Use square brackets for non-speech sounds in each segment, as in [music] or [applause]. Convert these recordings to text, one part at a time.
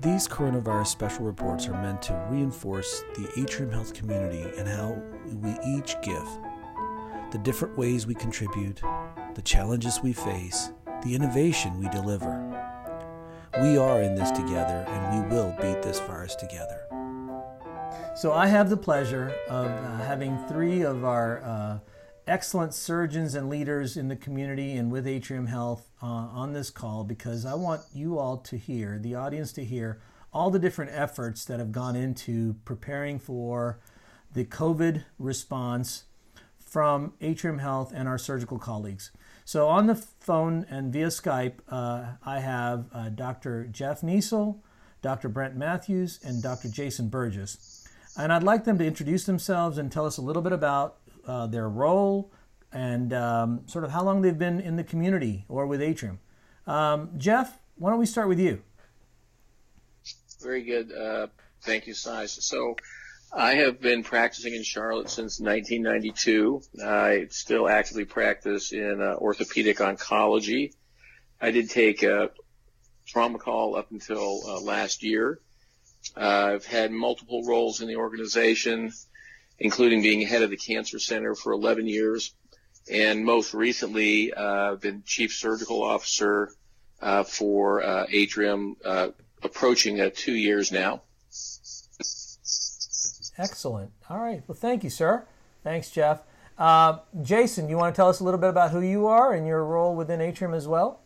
These coronavirus special reports are meant to reinforce the Atrium Health community and how we each give, the different ways we contribute, the challenges we face, the innovation we deliver. We are in this together and we will beat this virus together. So, I have the pleasure of uh, having three of our uh, excellent surgeons and leaders in the community and with Atrium Health uh, on this call because I want you all to hear, the audience to hear, all the different efforts that have gone into preparing for the COVID response from Atrium Health and our surgical colleagues. So, on the phone and via Skype, uh, I have uh, Dr. Jeff Kneisl, Dr. Brent Matthews, and Dr. Jason Burgess. And I'd like them to introduce themselves and tell us a little bit about uh, their role and um, sort of how long they've been in the community or with Atrium. Um, Jeff, why don't we start with you? Very good. Uh, thank you, Size. So, I have been practicing in Charlotte since 1992. I still actively practice in uh, orthopedic oncology. I did take a trauma call up until uh, last year. Uh, I've had multiple roles in the organization, including being head of the cancer center for 11 years, and most recently uh, been chief surgical officer uh, for uh, Atrium, uh, approaching uh, two years now. Excellent. All right. Well, thank you, sir. Thanks, Jeff. Uh, Jason, you want to tell us a little bit about who you are and your role within Atrium as well?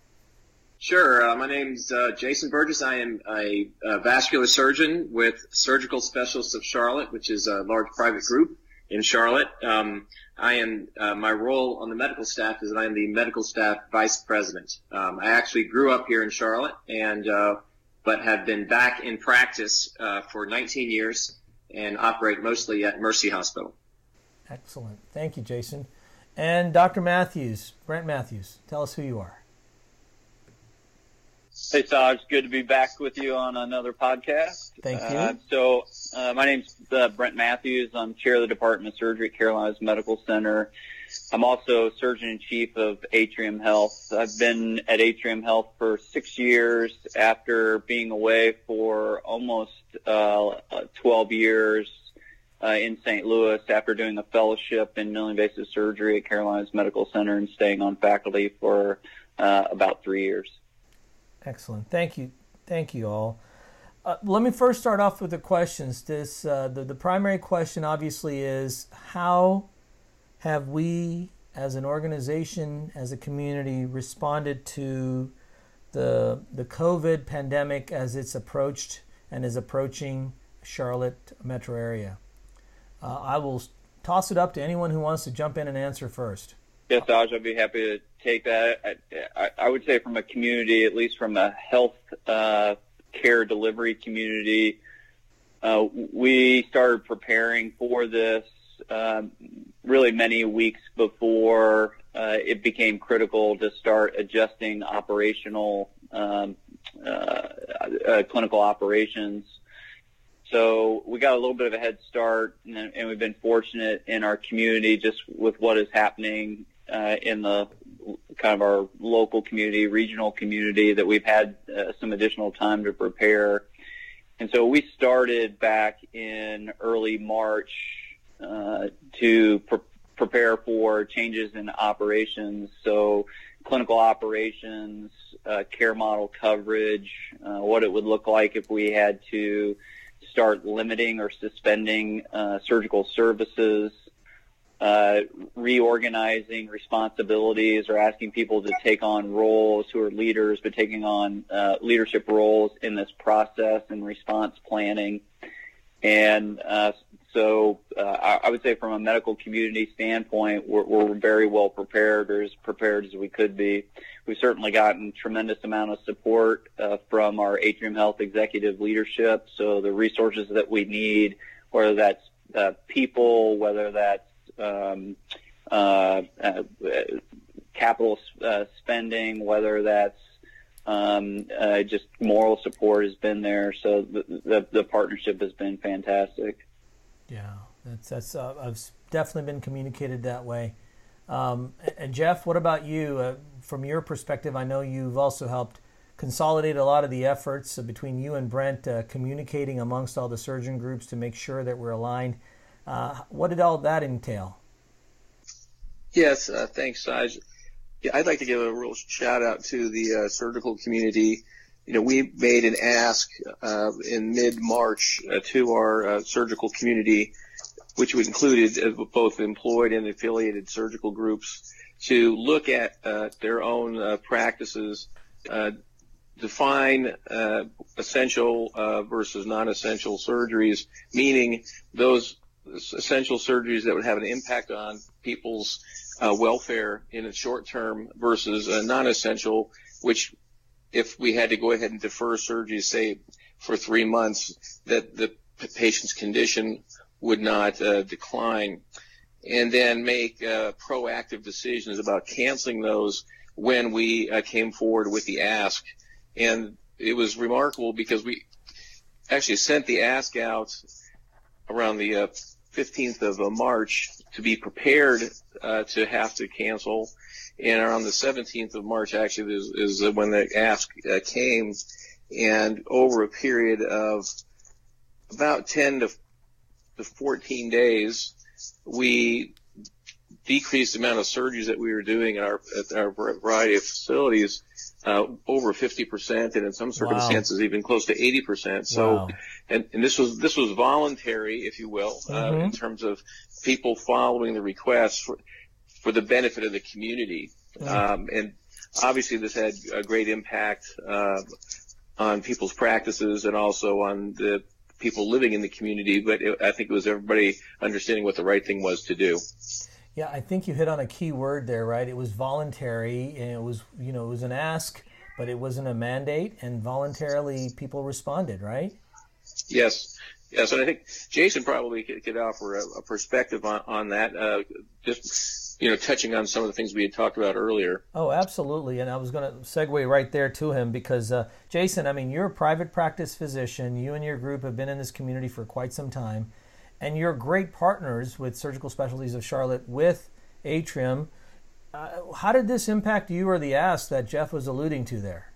Sure. Uh, my name's uh, Jason Burgess. I am a, a, vascular surgeon with Surgical Specialists of Charlotte, which is a large private group in Charlotte. Um, I am uh, my role on the medical staff is that I am the medical staff vice president. Um, I actually grew up here in Charlotte, and uh, but have been back in practice uh, for 19 years and operate mostly at Mercy Hospital. Excellent. Thank you, Jason. And Dr. Matthews, Brent Matthews, tell us who you are. Hey, Saj. Good to be back with you on another podcast. Thank you. Uh, so, uh, my name's uh, Brent Matthews. I'm chair of the Department of Surgery at Carolinas Medical Center. I'm also surgeon in chief of Atrium Health. I've been at Atrium Health for six years after being away for almost uh, 12 years uh, in St. Louis after doing a fellowship in minimally invasive surgery at Carolinas Medical Center and staying on faculty for uh, about three years. Excellent. Thank you. Thank you all. Uh, let me first start off with the questions. This uh, the, the primary question obviously is how have we as an organization, as a community, responded to the the COVID pandemic as it's approached and is approaching Charlotte metro area? Uh, I will toss it up to anyone who wants to jump in and answer first. Yes, Aj, I'd be happy to take that. I, I, would say from a community, at least from a health uh, care delivery community, uh, we started preparing for this um, really many weeks before uh, it became critical to start adjusting operational um, uh, uh, clinical operations. So we got a little bit of a head start, and, and we've been fortunate in our community just with what is happening uh, in the kind of our local community, regional community, that we've had uh, some additional time to prepare. And so we started back in early March uh, to pre- prepare for changes in operations. So clinical operations, uh, care model coverage, uh, what it would look like if we had to start limiting or suspending uh, surgical services, uh, reorganizing responsibilities or asking people to take on roles who are leaders, but taking on uh, leadership roles in this process and response planning. And uh, so uh, I, I, would say from a medical community standpoint, we're, we're, very well prepared, or as prepared as we could be. We've certainly gotten tremendous amount of support uh, from our Atrium Health executive leadership. So the resources that we need, whether that's people, whether that's um, uh, uh, capital uh, spending, whether that's um, just moral support has been there. So the, the, the partnership has been fantastic. Yeah, that's that's uh, I've definitely been communicated that way. Um, and Jeff, what about you? Uh, from your perspective, I know you've also helped consolidate a lot of the efforts between you and Brent, uh, communicating amongst all the surgeon groups to make sure that we're aligned. Uh, what did all that entail? Yes, uh, thanks, Saj. Yeah, I'd like to give a real shout out to the uh, surgical community. You know, we made an ask uh, in mid-March uh, to our uh, surgical community, which included uh, both employed and affiliated surgical groups, to look at their own practices, define essential versus non-essential surgeries, meaning those essential surgeries that would have an impact on people's uh, welfare in the short term versus uh, non-essential, which if we had to go ahead and defer surgery, say for three months, that the patient's condition would not uh, decline, and then make uh, proactive decisions about canceling those when we uh, came forward with the ask. And it was remarkable because we actually sent the ask out around the 15th uh, of March to be prepared uh, to have to cancel. And around the 17th of March, actually, is, is when the ask uh, came. And over a period of about 10 to, to 14 days, we decreased the amount of surgeries that we were doing at our, at our variety of facilities uh, over 50%, and in some circumstances wow. even close to 80%. So, wow. And, and this was this was voluntary, if you will, uh, mm-hmm. in terms of people following the request for for the benefit of the community. Mm-hmm. Um, and obviously, this had a great impact uh, on people's practices and also on the people living in the community. But it, I think it was everybody understanding what the right thing was to do. Yeah, I think you hit on a key word there, right? It was voluntary, and it was, you know, it was an ask, but it wasn't a mandate, and voluntarily people responded, right? Yes, yes, and I think Jason probably could, could offer a, a, perspective on, on that. Uh, just you know, touching on some of the things we had talked about earlier. Oh, absolutely, and I was going to segue right there to him because uh, Jason, I mean, you're a private practice physician. You and your group have been in this community for quite some time and you're great partners with Surgical Specialties of Charlotte with Atrium. Uh, how did this impact you or the ask that Jeff was alluding to there?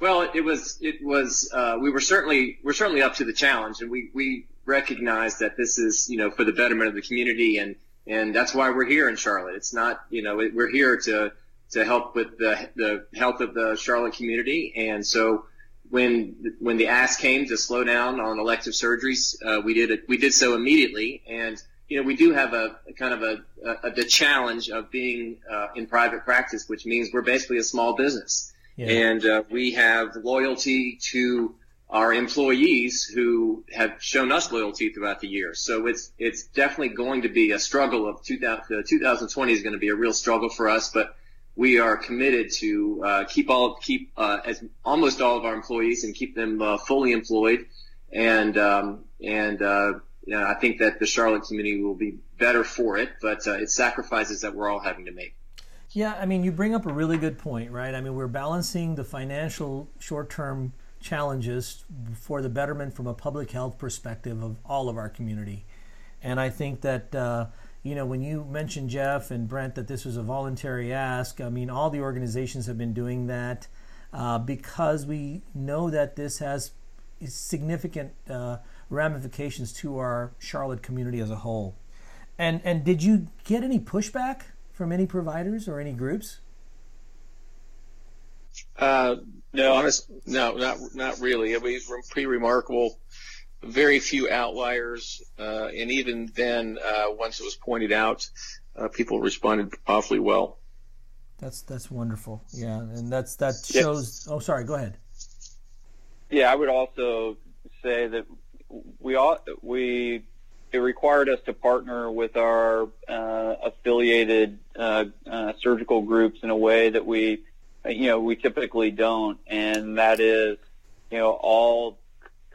Well, it was it was uh, we were certainly we're certainly up to the challenge, and we we recognize that this is you know for the betterment of the community, and and that's why we're here in Charlotte. It's not you know we're here to to help with the the health of the Charlotte community, and so when when the ask came to slow down on elective surgeries, uh, we did it. We did so immediately, and you know we do have a, a kind of a, a, the challenge of being uh, in private practice, which means we're basically a small business, yeah. and uh, we have loyalty to our employees who have shown us loyalty throughout the year. So it's it's definitely going to be a struggle. Of 2000, 2020 is going to be a real struggle for us, but we are committed to uh, keep all keep uh, as almost all of our employees and keep them uh, fully employed, and um, and uh, you know, I think that the Charlotte community will be better for it, but uh, it's sacrifices that we're all having to make. Yeah, I mean, you bring up a really good point, right? I mean, we're balancing the financial short-term challenges for the betterment from a public health perspective of all of our community, and I think that uh, you know, when you mentioned Jeff and Brent that this was a voluntary ask, I mean, all the organizations have been doing that uh, because we know that this has significant uh, ramifications to our Charlotte community as a whole. And and did you get any pushback from any providers or any groups? Uh, no, honest, no, not not really. It was pretty remarkable very few outliers, uh, and even then, uh, once it was pointed out, uh, people responded awfully well. That's that's wonderful. Yeah, and that's that shows. Oh, sorry. Go ahead. Yeah, I would also say that we all we it required us to partner with our uh, affiliated uh, uh, surgical groups in a way that we you know we typically don't, and that is you know all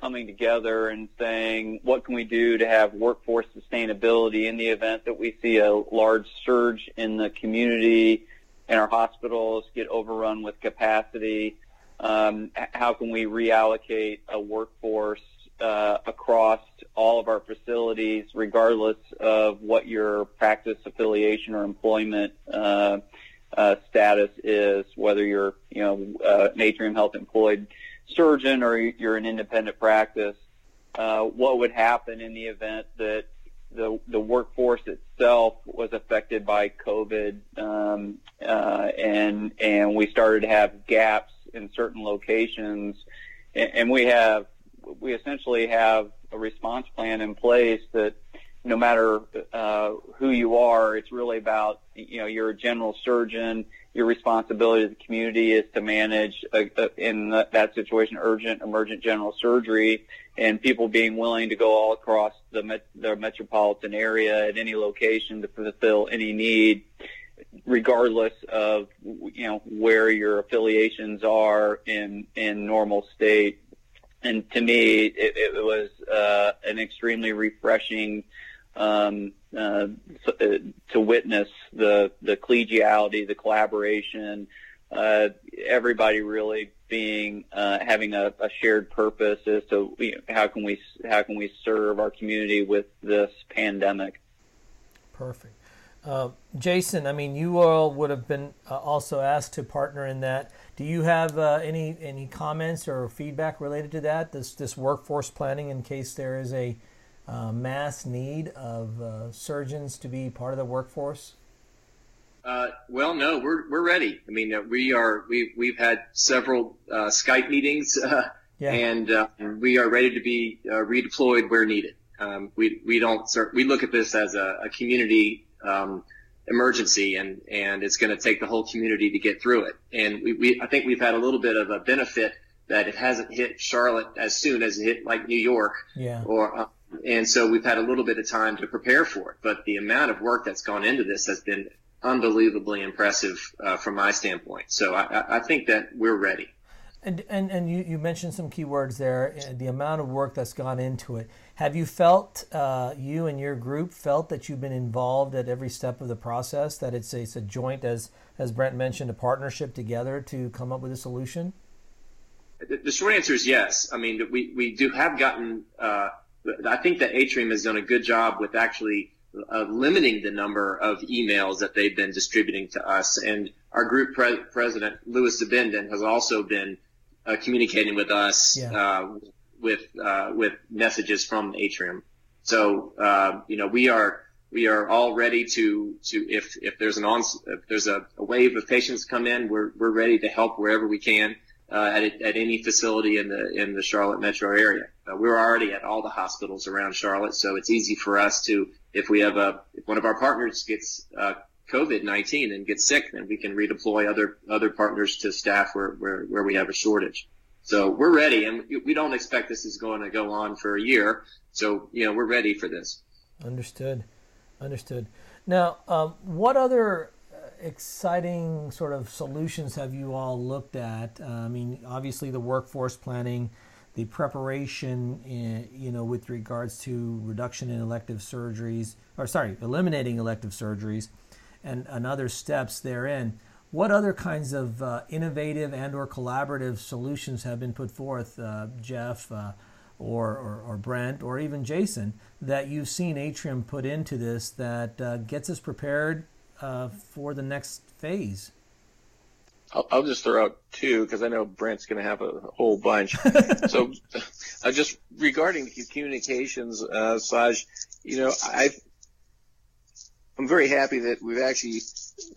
coming together and saying, what can we do to have workforce sustainability in the event that we see a large surge in the community and our hospitals get overrun with capacity? Um, how can we reallocate a workforce uh, across all of our facilities, regardless of what your practice affiliation or employment uh, uh, status is, whether you're, you know, uh, an Atrium Health employed surgeon or you're an independent practice, uh, what would happen in the event that the the workforce itself was affected by COVID, um, uh, and and we started to have gaps in certain locations, and, and we have we essentially have a response plan in place that no matter uh, who you are, it's really about you know you're a general surgeon. Your responsibility to the community is to manage a, a, in that situation urgent, emergent general surgery, and people being willing to go all across the met, the metropolitan area at any location to fulfill any need, regardless of you know where your affiliations are in in normal state. And to me, it, it was uh, an extremely refreshing um, uh, to witness the the collegiality, the collaboration, uh, everybody really being uh, having a, a, shared purpose as to you know, how can we how can we serve our community with this pandemic. Perfect. Uh, Jason, I mean, you all would have been uh, also asked to partner in that. Do you have uh, any any comments or feedback related to that? This this workforce planning in case there is a uh, mass need of uh, surgeons to be part of the workforce? Uh, well, no, we're we're ready. I mean, uh, we are we we've had several uh, Skype meetings, uh, [laughs] yeah. and we are ready to be redeployed where needed. Um, we we don't we look at this as a, a community um, emergency, and and it's going to take the whole community to get through it. And we, we I think we've had a little bit of a benefit that it hasn't hit Charlotte as soon as it hit like New York yeah. or and so we've had a little bit of time to prepare for it. But the amount of work that's gone into this has been unbelievably impressive uh, from my standpoint. So I, I, think that we're ready. And and, and you, you mentioned some key words there. Uh, the amount of work that's gone into it. Have you felt uh, you and your group felt that you've been involved at every step of the process? That it's a, it's a joint, as as Brent mentioned, a partnership together to come up with a solution. The short answer is yes. I mean, we we do have gotten. Uh, I think that Atrium has done a good job with actually uh, limiting the number of emails that they've been distributing to us. And our group pre- president, Louis Zabenden, has also been uh, communicating with us yeah. uh, with uh, with messages from Atrium. So uh, you know we are we are all ready to to if if there's an on if there's a, a wave of patients come in, we're we're ready to help wherever we can uh, at, at any facility in the in the Charlotte metro area. Uh, we're already at all the hospitals around Charlotte, so it's easy for us to if we have a if one of our partners gets uh, COVID-19 and get sick, then we can redeploy other other partners to staff where where, where we have a shortage. So we're ready, and we don't expect this is going to go on for a year. So you know we're ready for this. Understood, understood. Now, um, what other exciting sort of solutions have you all looked at? Uh, I mean, obviously the workforce planning, the preparation, in, you know, with regards to reduction in elective surgeries, or sorry, eliminating elective surgeries, and, and other steps therein. What other kinds of uh, innovative and/or collaborative solutions have been put forth, uh, Jeff? Uh, or, or, or, Brent or even Jason that you've seen Atrium put into this that uh, gets us prepared uh, for the next phase? I'll, I'll just throw out two because I know Brent's going to have a whole bunch. [laughs] so, uh, just regarding communications, uh, Saj, you know, I I'm very happy that we've actually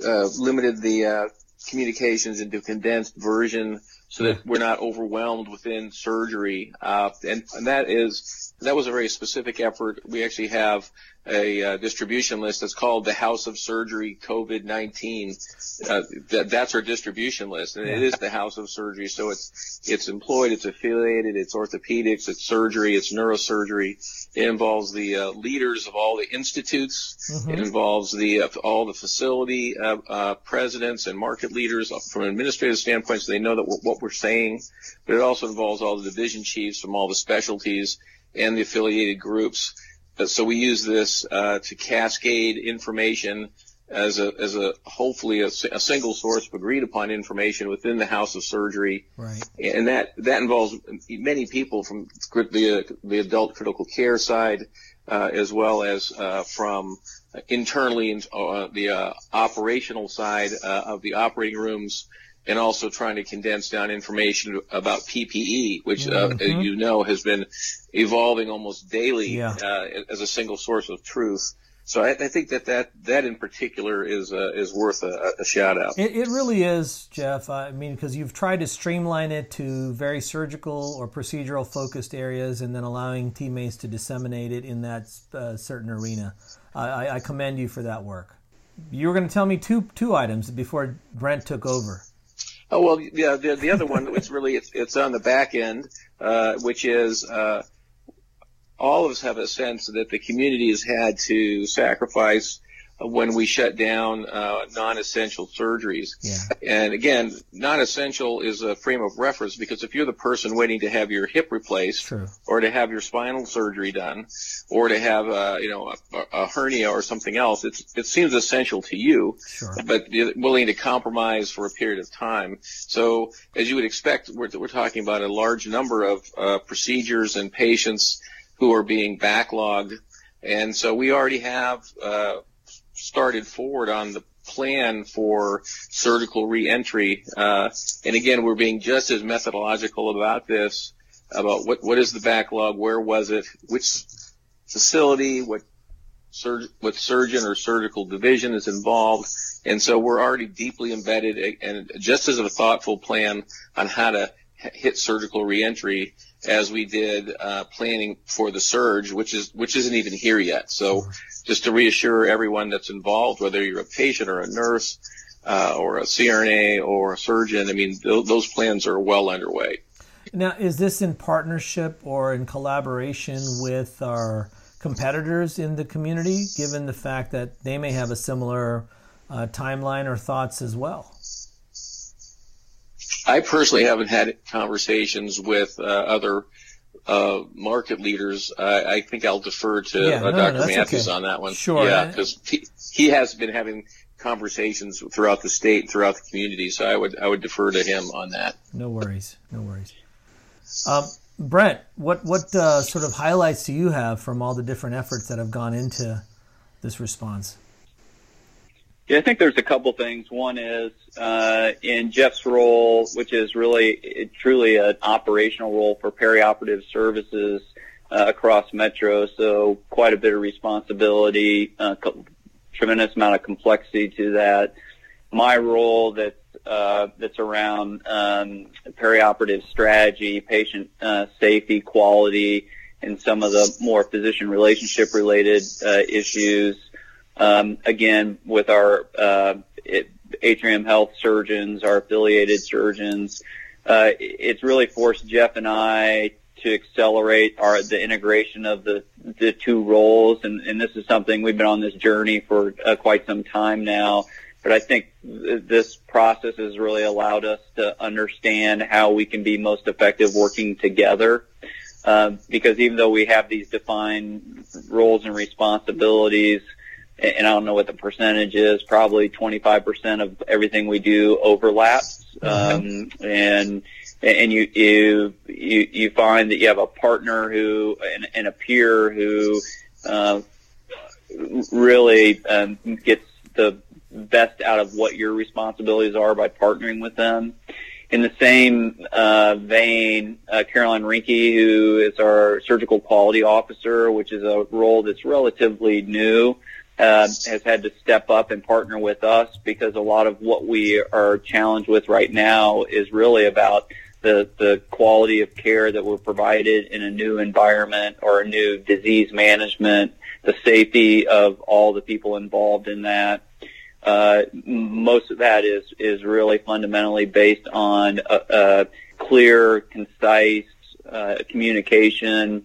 uh, limited the uh, communications into condensed version so that we're not overwhelmed within surgery. Uh, and, and that is that was a very specific effort. We actually have a uh, distribution list that's called the House of Surgery COVID-19. Uh, that, that's our distribution list, and it is the House of Surgery. So it's it's employed, it's affiliated, it's orthopedics, it's surgery, it's neurosurgery. It involves the uh, leaders of all the institutes. Mm-hmm. It involves the uh, all the facility uh, uh, presidents and market leaders from an administrative standpoint, so they know that we're, what we're saying. But it also involves all the division chiefs from all the specialties and the affiliated groups. Uh, so we use this uh, to cascade information as a as a hopefully a, a, single source of agreed upon information within the house of surgery. Right. And that that involves many people from the the adult critical care side, uh, as well as uh, from internally in, uh, the uh, operational side uh, of the operating rooms, and also trying to condense down information about PPE, which mm-hmm. you know has been evolving almost daily yeah. as a single source of truth. So I, I, think that, that that in particular is uh, is worth a, a shout out. It, it, really is, Jeff. I mean, because you've tried to streamline it to very surgical or procedural focused areas, and then allowing teammates to disseminate it in that uh, certain arena. I, I, commend you for that work. You were going to tell me two two items before Brent took over. Oh well, yeah. The, the other one, it's really it's, it's on the back end, uh, which is uh, all of us have a sense that the community has had to sacrifice when we shut down uh, non-essential surgeries. Yeah. And again, non-essential is a frame of reference because if you're the person waiting to have your hip replaced, True. or to have your spinal surgery done, or to have uh, you know a, a, hernia or something else, it seems essential to you, sure. but you're willing to compromise for a period of time. So as you would expect, we're, we're talking about a large number of uh, procedures and patients who are being backlogged. And so we already have uh, started forward on the plan for surgical reentry. Uh, and again, we're being just as methodological about this, about what, what is the backlog, where was it, which facility, what, what surgeon or surgical division is involved. And so we're already deeply embedded and just as a thoughtful plan on how to hit surgical reentry as we did uh, planning for the surge, which is which isn't even here yet. So, just to reassure everyone that's involved, whether you're a patient or a nurse, uh, or a CRNA or a surgeon, I mean th- those plans are well underway. Now, is this in partnership or in collaboration with our competitors in the community, given the fact that they may have a similar uh, timeline or thoughts as well? I personally haven't had conversations with uh, other uh, market leaders. I think I'll defer to yeah, uh, no, Dr. No, Matthews okay. on that one. Sure. Yeah, because he, he, has been having conversations throughout the state and throughout the community, so I would I would defer to him on that. No worries. No worries. Um, Brent, what what uh, sort of highlights do you have from all the different efforts that have gone into this response? Yeah, I think there's a couple things. One is uh, in Jeff's role, which is really truly an operational role for perioperative services uh, across Metro. So quite a bit of responsibility, uh, co- tremendous amount of complexity to that. My role that's uh, that's around um, perioperative strategy, patient uh, safety, quality, and some of the more physician relationship related issues. Um, again, with our uh, it, Atrium Health surgeons, our affiliated surgeons, uh, it's really forced Jeff and I to accelerate our the integration of the the two roles, and, and this is something we've been on this journey for uh, quite some time now. But I think th- this process has really allowed us to understand how we can be most effective working together. Uh, because even though we have these defined roles and responsibilities, and I don't know what the percentage is, probably 25% of everything we do overlaps. Mm-hmm. Um, and, and you, you, you, you find that you have a partner who, and, and a peer who, uh, really, um, gets the best out of what your responsibilities are by partnering with them. In the same uh, vein, uh, Caroline Reinke, who is our surgical quality officer, which is a role that's relatively new, uh, has had to step up and partner with us because a lot of what we are challenged with right now is really about the, the quality of care that we're provided in a new environment or a new disease management, the safety of all the people involved in that. Uh, most of that is, is really fundamentally based on a, a clear, concise uh, communication,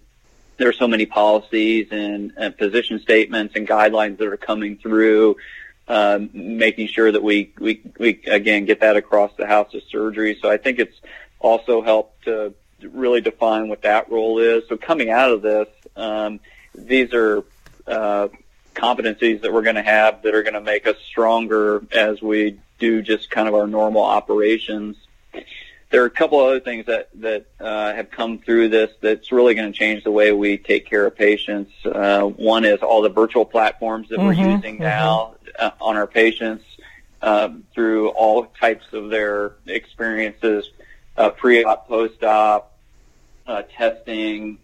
there are so many policies and, and position statements and guidelines that are coming through, um, making sure that we, we, we, again, get that across the house of surgery. So I think it's also helped to really define what that role is. So coming out of this, um, these are, uh, competencies that we're going to have that are going to make us stronger as we do just kind of our normal operations. There are a couple of other things that that uh, have come through this that's really going to change the way we take care of patients. Uh, one is all the virtual platforms that mm-hmm, we're using mm-hmm. now uh, on our patients uh, through all types of their experiences, uh, pre-op, post-op, uh, testing,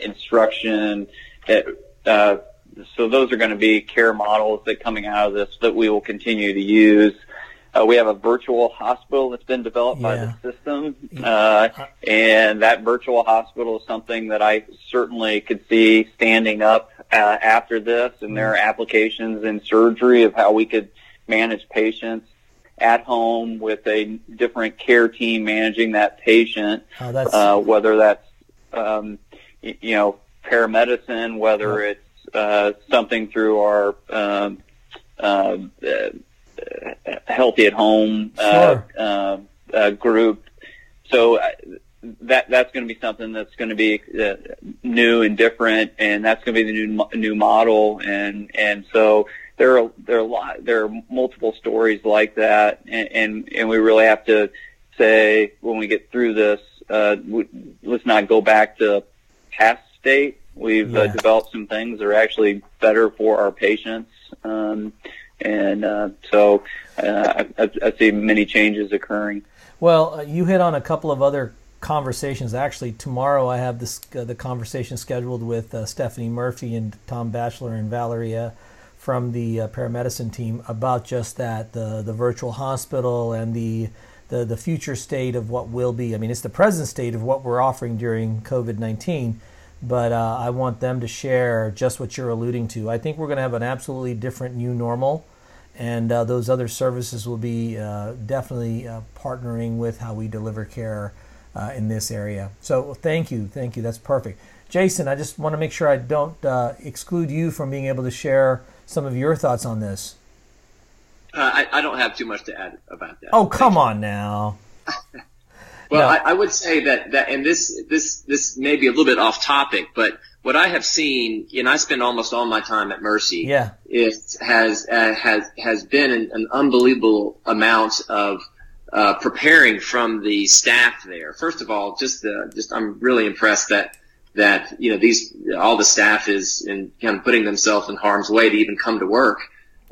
instruction. so those are going to be care models that coming out of this that we will continue to use. Uh, we have a virtual hospital that's been developed yeah. by the system, uh, and that virtual hospital is something that I certainly could see standing up uh, after this. And there are mm-hmm. applications in surgery of how we could manage patients at home with a different care team managing that patient, oh, that's... Uh, whether that's um, you know paramedicine, whether it's uh, something through our um, uh, healthy at home uh, sure. uh, uh, group. So uh, that that's going to be something that's going to be uh, new and different, and that's going to be the new new model. And and so there are there are a lot there are multiple stories like that, and and, and we really have to say when we get through this, uh, we, let's not go back to past state. We've uh, yeah. uh, developed some things that are actually better for our patients. Um, and uh, so uh, I, I, see many changes occurring. Well, uh, you hit on a couple of other conversations. Actually, tomorrow I have this uh, the conversation scheduled with uh, Stephanie Murphy and Tom Batchelor and Valeria from the paramedicine team about just that the the virtual hospital and the the, the future state of what will be. I mean, it's the present state of what we're offering during COVID 19 but uh, I want them to share just what you're alluding to. I think we're going to have an absolutely different new normal, and uh, those other services will be uh, definitely uh, partnering with how we deliver care uh, in this area. So thank you, thank you. That's perfect. Jason, I just want to make sure I don't uh, exclude you from being able to share some of your thoughts on this. I, I, don't have too much to add about that. Oh, come on now. [laughs] Well, I, I, would say that, that, and this, this, this may be a little bit off topic, but what I have seen, and I spend almost all my time at Mercy, yeah, it has, uh, has, has been an, an unbelievable amount of, uh, preparing from the staff there. First of all, just, uh, just, I'm really impressed that, that, you know, these, all the staff is in kind of putting themselves in harm's way to even come to work.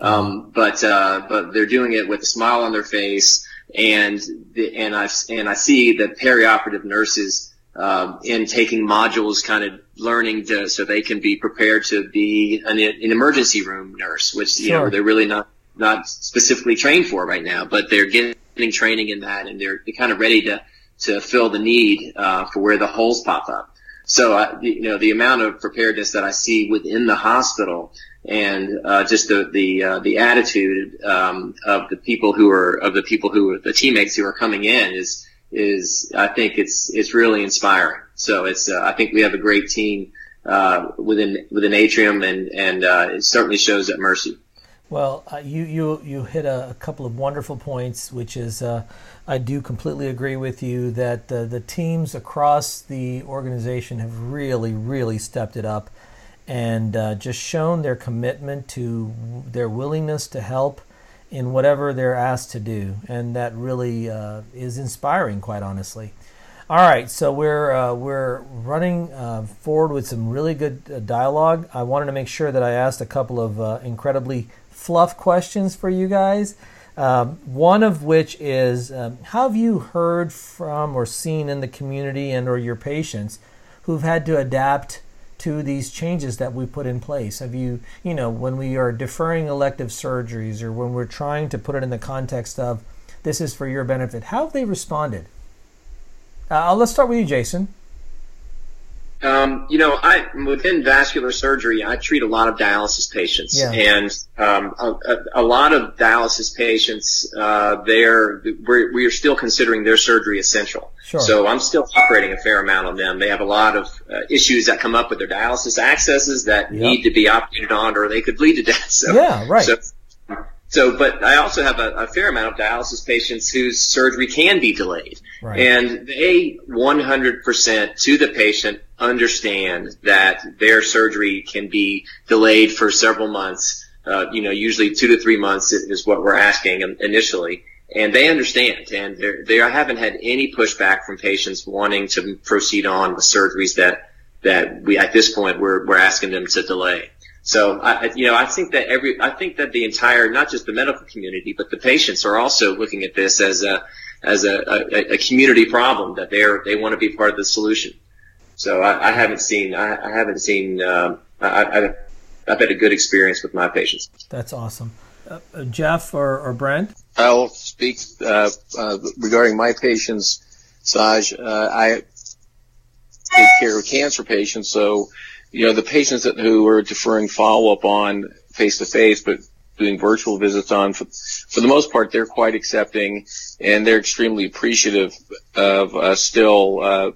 Um, but, uh, but they're doing it with a smile on their face and the, and I and I see the perioperative nurses um, in taking modules, kind of learning to, so they can be prepared to be an, an emergency room nurse, which you know they're really not not specifically trained for right now, but they're getting training in that, and they're, they're kind of ready to to fill the need uh, for where the holes pop up. So, uh, you know, the amount of preparedness that I see within the hospital and uh, just the the uh, the attitude um, of the people who are of the people who are the teammates who are coming in is is I think it's it's really inspiring. So it's uh, I think we have a great team uh, within within Atrium and and uh, it certainly shows at Mercy. Well, uh, you you you hit a, a, couple of wonderful points, which is I do completely agree with you that the teams across the organization have really really stepped it up and uh, just shown their commitment to their willingness to help in whatever they're asked to do. And that really uh, is inspiring, quite honestly. All right, so we're uh, we're running uh, forward with some really good uh, dialogue. I wanted to make sure that I asked a couple of uh, incredibly fluff questions for you guys. Um, one of which is, um, how have you heard from or seen in the community and or your patients who've had to adapt to these changes that we put in place? Have you, you know, when we are deferring elective surgeries or when we're trying to put it in the context of this is for your benefit, how have they responded? Uh, let's start with you, Jason. Um, you know, I within vascular surgery, I treat a lot of dialysis patients, yeah. and um, a, a, lot of dialysis patients, uh, they're we're, we are still considering their surgery essential. Sure. So I'm still operating a fair amount on them. They have a lot of uh, issues that come up with their dialysis accesses that yep. need to be operated on, or they could bleed to death. So, yeah, right. So, so, but I also have a, a, fair amount of dialysis patients whose surgery can be delayed. Right. And they 100% to the patient understand that their surgery can be delayed for several months. Uh, you know, usually two to three months is what we're asking initially. and they understand, and they haven't had any pushback from patients wanting to proceed on with surgeries that that we at this point we're we're asking them to delay. So I, you know, I think that every, I think that the entire, not just the medical community, but the patients are also looking at this as a, as a, a, a community problem that they're, they want to be part of the solution. So I, I haven't seen, I, I haven't seen, um, I, I, I've had a good experience with my patients. That's awesome. Uh, uh Jeff or, or Brent? I'll speak uh, uh, regarding my patients, Saj. Uh, I take care of cancer patients, so you know, the patients that, who are deferring follow-up on face-to-face, but doing virtual visits on, for, for the most part, they're quite accepting and they're extremely appreciative of uh, still uh,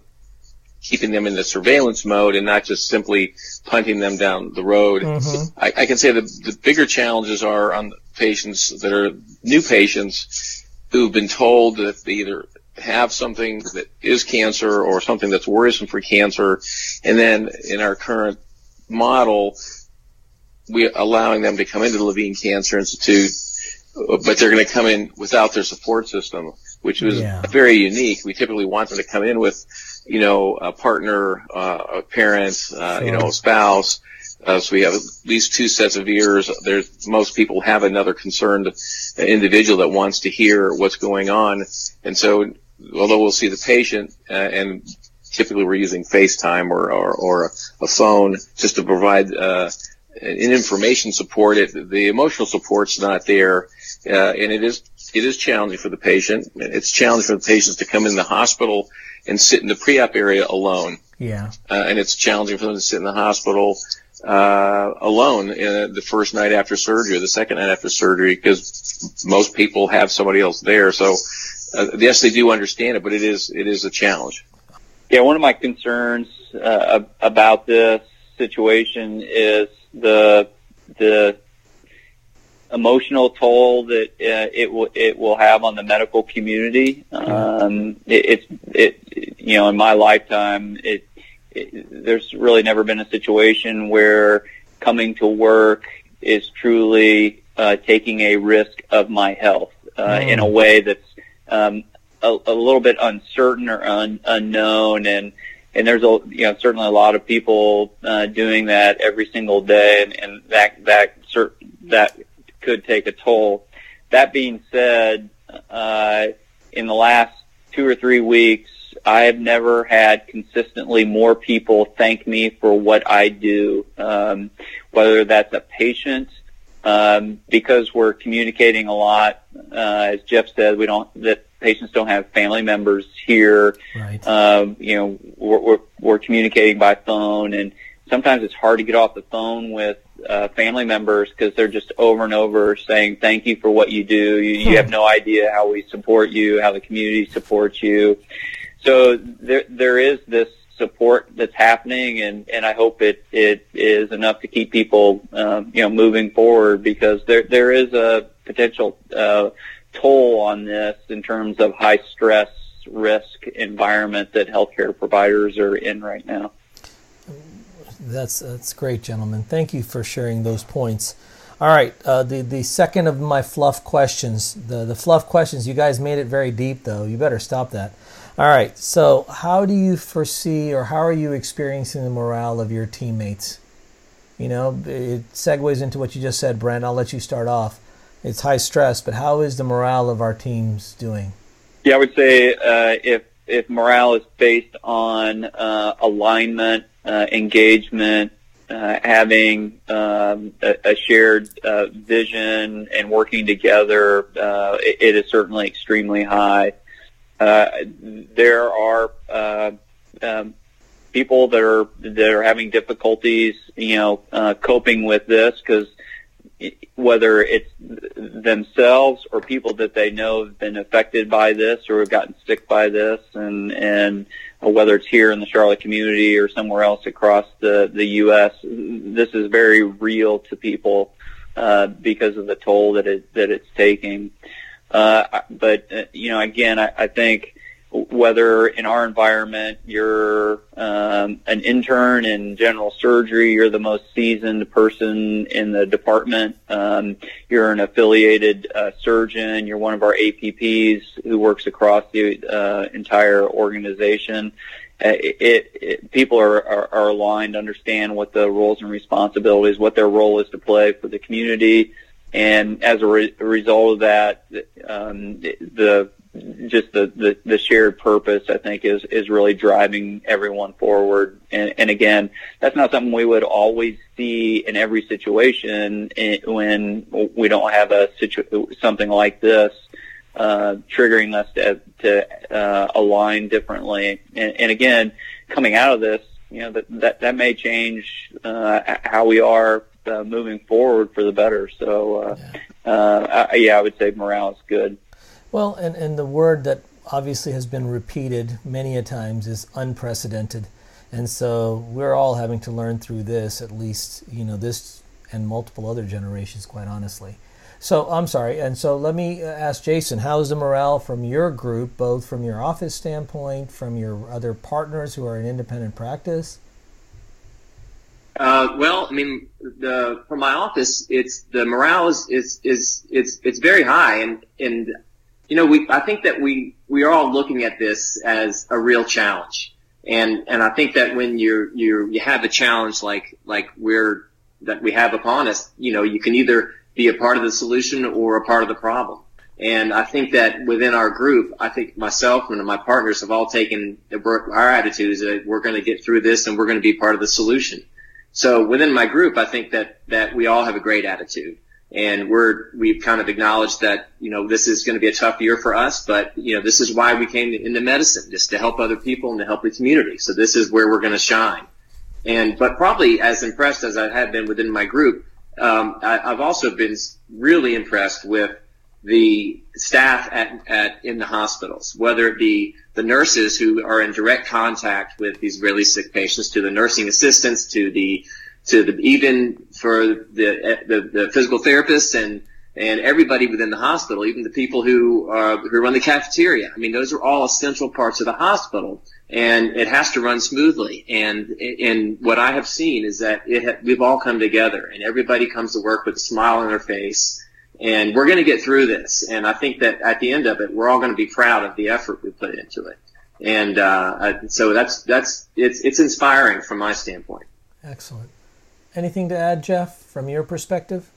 keeping them in the surveillance mode and not just simply punting them down the road. Mm-hmm. I, I, can say the, the bigger challenges are on patients that are new patients who've been told that they either have something that is cancer or something that's worrisome for cancer. And then in our current model, we allowing them to come into the Levine Cancer Institute, but they're going to come in without their support system, which was yeah. very unique. We typically want them to come in with, you know, a partner, uh, a parent, uh, sure. you know, a spouse. Uh, so we have at least two sets of ears. There's most people have another concerned individual that wants to hear what's going on, and so although we'll see the patient uh, and typically we're using FaceTime or, or, or a, phone just to provide uh, an information support. It, the emotional support's not there, uh, and it is it is challenging for the patient. It's challenging for the patients to come in the hospital and sit in the pre-op area alone. Yeah. Uh, and it's challenging for them to sit in the hospital uh, alone uh, the first night after surgery or the second night after surgery because most people have somebody else there. So uh, yes, they do understand it, but it is it is a challenge. Yeah, one of my concerns uh, about this situation is the the emotional toll that uh, it will it will have on the medical community. Um, it, it's it you know in my lifetime it, it there's really never been a situation where coming to work is truly uh, taking a risk of my health uh, mm. in a way that's um, a, a little bit uncertain or un, unknown and and there's a you know certainly a lot of people uh, doing that every single day and, and that that cert, that could take a toll. That being said, uh, in the last two or three weeks, I have never had consistently more people thank me for what I do, um, whether that's a patient um, because we're communicating a lot. Uh, as Jeff said, we don't that patients don't have family members here. Right. Um, you know, we're, we're we're communicating by phone, and sometimes it's hard to get off the phone with uh, family members because they're just over and over saying thank you for what you do. You, you have no idea how we support you, how the community supports you. So there there is this support that's happening, and, and I hope it, it is enough to keep people um, you know moving forward because there there is a potential uh, toll on this in terms of high stress risk environment that healthcare providers are in right now. That's that's great, gentlemen. Thank you for sharing those points. All right, uh, the the second of my fluff questions, the the fluff questions. You guys made it very deep, though. You better stop that. All right. So, how do you foresee or how are you experiencing the morale of your teammates? You know, it segues into what you just said, Brent. I'll let you start off. It's high stress, but how is the morale of our teams doing? Yeah, I would say uh, if if morale is based on uh, alignment, uh, engagement, uh, having um, a, a, shared uh, vision and working together, uh, it, it is certainly extremely high. Uh, there are uh, um, people that are that are having difficulties, you know, uh, coping with this because whether it's themselves or people that they know have been affected by this or have gotten sick by this, and and whether it's here in the Charlotte community or somewhere else across the the U.S., this is very real to people uh, because of the toll that it that it's taking. Uh, but uh, you know, again, I, I think whether in our environment you're um, an intern in general surgery, you're the most seasoned person in the department, um, you're an affiliated uh, surgeon, you're one of our APPs who works across the uh, entire organization. Uh, it, it, it, people are, are, are aligned, understand what the roles and responsibilities, what their role is to play for the community, and as a, re- result of that, um, the just the, the, the shared purpose, I think, is, is really driving everyone forward. And, and again, that's not something we would always see in every situation when we don't have a situ- something like this. Uh, triggering us to, to uh, align differently, and, and again, coming out of this, you know that that, that may change uh, how we are uh, moving forward for the better. So, uh, yeah. Uh, I, yeah, I would say morale is good. Well, and, and the word that obviously has been repeated many a times is unprecedented. And so we're all having to learn through this, at least, you know, this and multiple other generations, quite honestly. So I'm sorry. And so let me ask Jason, how's the morale from your group, both from your office standpoint, from your other partners who are in independent practice? Uh, well, I mean, the, from my office, it's the morale is, is, is, it's, it's very high and, and you know, we, I think that we, we are all looking at this as a real challenge. And, and I think that when you're, you you have a challenge like, like we're, that we have upon us, you know, you can either be a part of the solution or a part of the problem. And I think that within our group, I think myself and my partners have all taken our attitude is that we're going to get through this and we're going to be part of the solution. So within my group, I think that, that we all have a great attitude and we're we've kind of acknowledged that you know this is going to be a tough year for us, but you know this is why we came into medicine, just to help other people and to help the community. So this is where we're going to shine. And but probably as impressed as I have been within my group, um, I, I've also been really impressed with the staff at, at in the hospitals, whether it be the nurses who are in direct contact with these really sick patients, to the nursing assistants, to the to the, even for the, the, the physical therapists and and everybody within the hospital, even the people who uh, who run the cafeteria. I mean, those are all essential parts of the hospital, and it has to run smoothly. And and what I have seen is that it ha- we've all come together, and everybody comes to work with a smile on their face, and we're going to get through this. And I think that at the end of it, we're all going to be proud of the effort we put into it. And uh, so that's that's it's it's inspiring from my standpoint. Excellent. Anything to add, Jeff, from your perspective?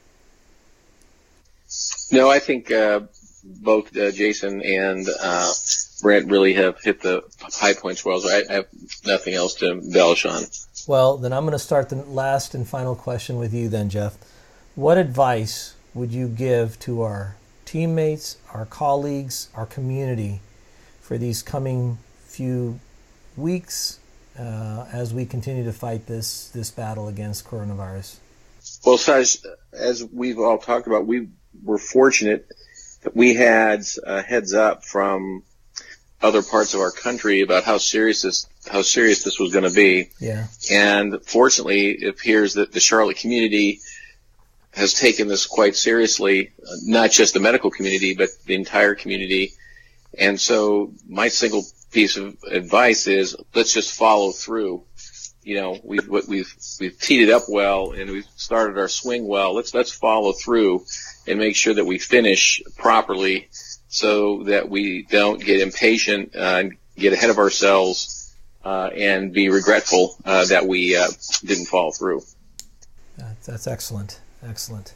No, I think uh, both uh, Jason and uh, Brent really have hit the high points well. So I, I have nothing else to embellish on. Well, then I'm going to start the last and final question with you, then, Jeff. What advice would you give to our teammates, our colleagues, our community for these coming few weeks, uh, as we continue to fight this this battle against coronavirus? Well, Saj, as we've all talked about, we were fortunate that we had a heads up from other parts of our country about how serious this how serious this was going to be. Yeah. And fortunately, it appears that the Charlotte community has taken this quite seriously, not just the medical community, but the entire community. And so my single piece of advice is let's just follow through. You know, we've we've we've teed it up well and we've started our swing well. Let's let's follow through and make sure that we finish properly, so that we don't get impatient uh, and get ahead of ourselves uh, and be regretful uh, that we uh, didn't follow through. That's excellent. Excellent.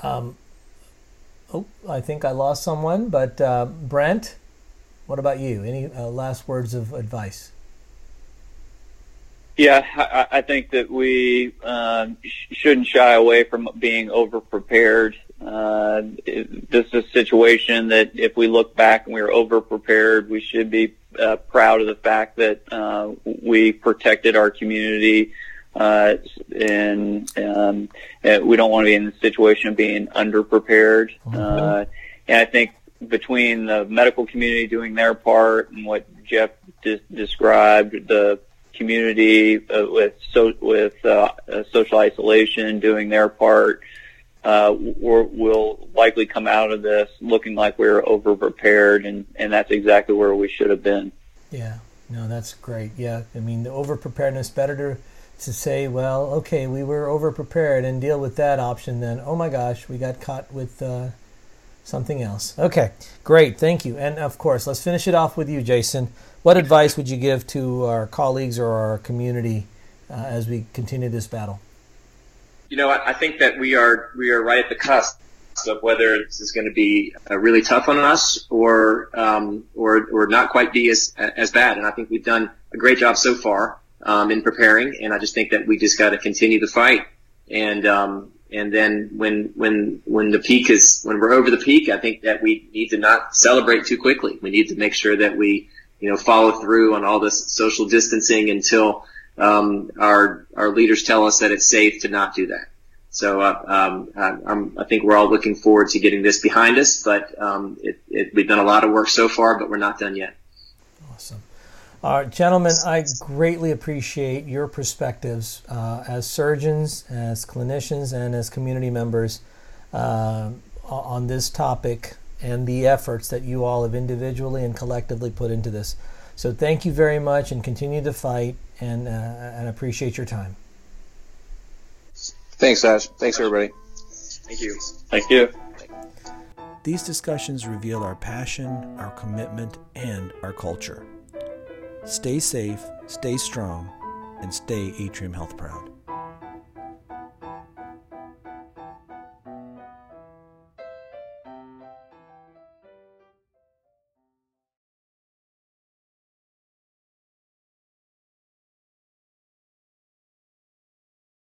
Um, oh, I think I lost someone, but uh, Brent. What about you? Any uh, last words of advice? Yeah, I, I think that we sh- shouldn't shy away from being over prepared. Uh, this is a situation that if we look back and we were over prepared, we should be uh, proud of the fact that uh, we protected our community. Uh, and um, we don't want to be in the situation of being underprepared. Mm-hmm. Uh, and I think between the medical community doing their part and what Jeff de- described, the community uh, with so, with uh, uh social isolation doing their part. uh, will likely come out of this looking like we are overprepared, and, and that's exactly where we should have been. Yeah, no, that's great. Yeah, I mean, the over preparedness, better to, to say, well, okay, we were overprepared and deal with that option then. oh my gosh, we got caught with uh, something else. Okay, great, thank you. And of course, let's finish it off with you, Jason. What advice would you give to our colleagues or our community uh, as we continue this battle? You know, I, think that we are we are right at the cusp of whether this is going to be uh, really tough on us or um, or or not quite be as as bad. And I think we've done a great job so far um, in preparing. And I just think that we just got to continue the fight. And um, and then when when when the peak is when we're over the peak, I think that we need to not celebrate too quickly. We need to make sure that we you know follow through on all this social distancing until um, our our leaders tell us that it's safe to not do that. So uh, um, i think we're all looking forward to getting this behind us, but um, it, it, we've done a lot of work so far, but we're not done yet. Awesome. Uh, gentlemen, I greatly appreciate your perspectives uh, as surgeons, as clinicians, and as community members uh, on this topic and the efforts that you all have individually and collectively put into this. So thank you very much and continue to fight and, uh, and appreciate your time. Thanks, Ash. Thanks, everybody. Thank you. Thank you. These discussions reveal our passion, our commitment, and our culture. Stay safe, stay strong, and stay Atrium Health proud.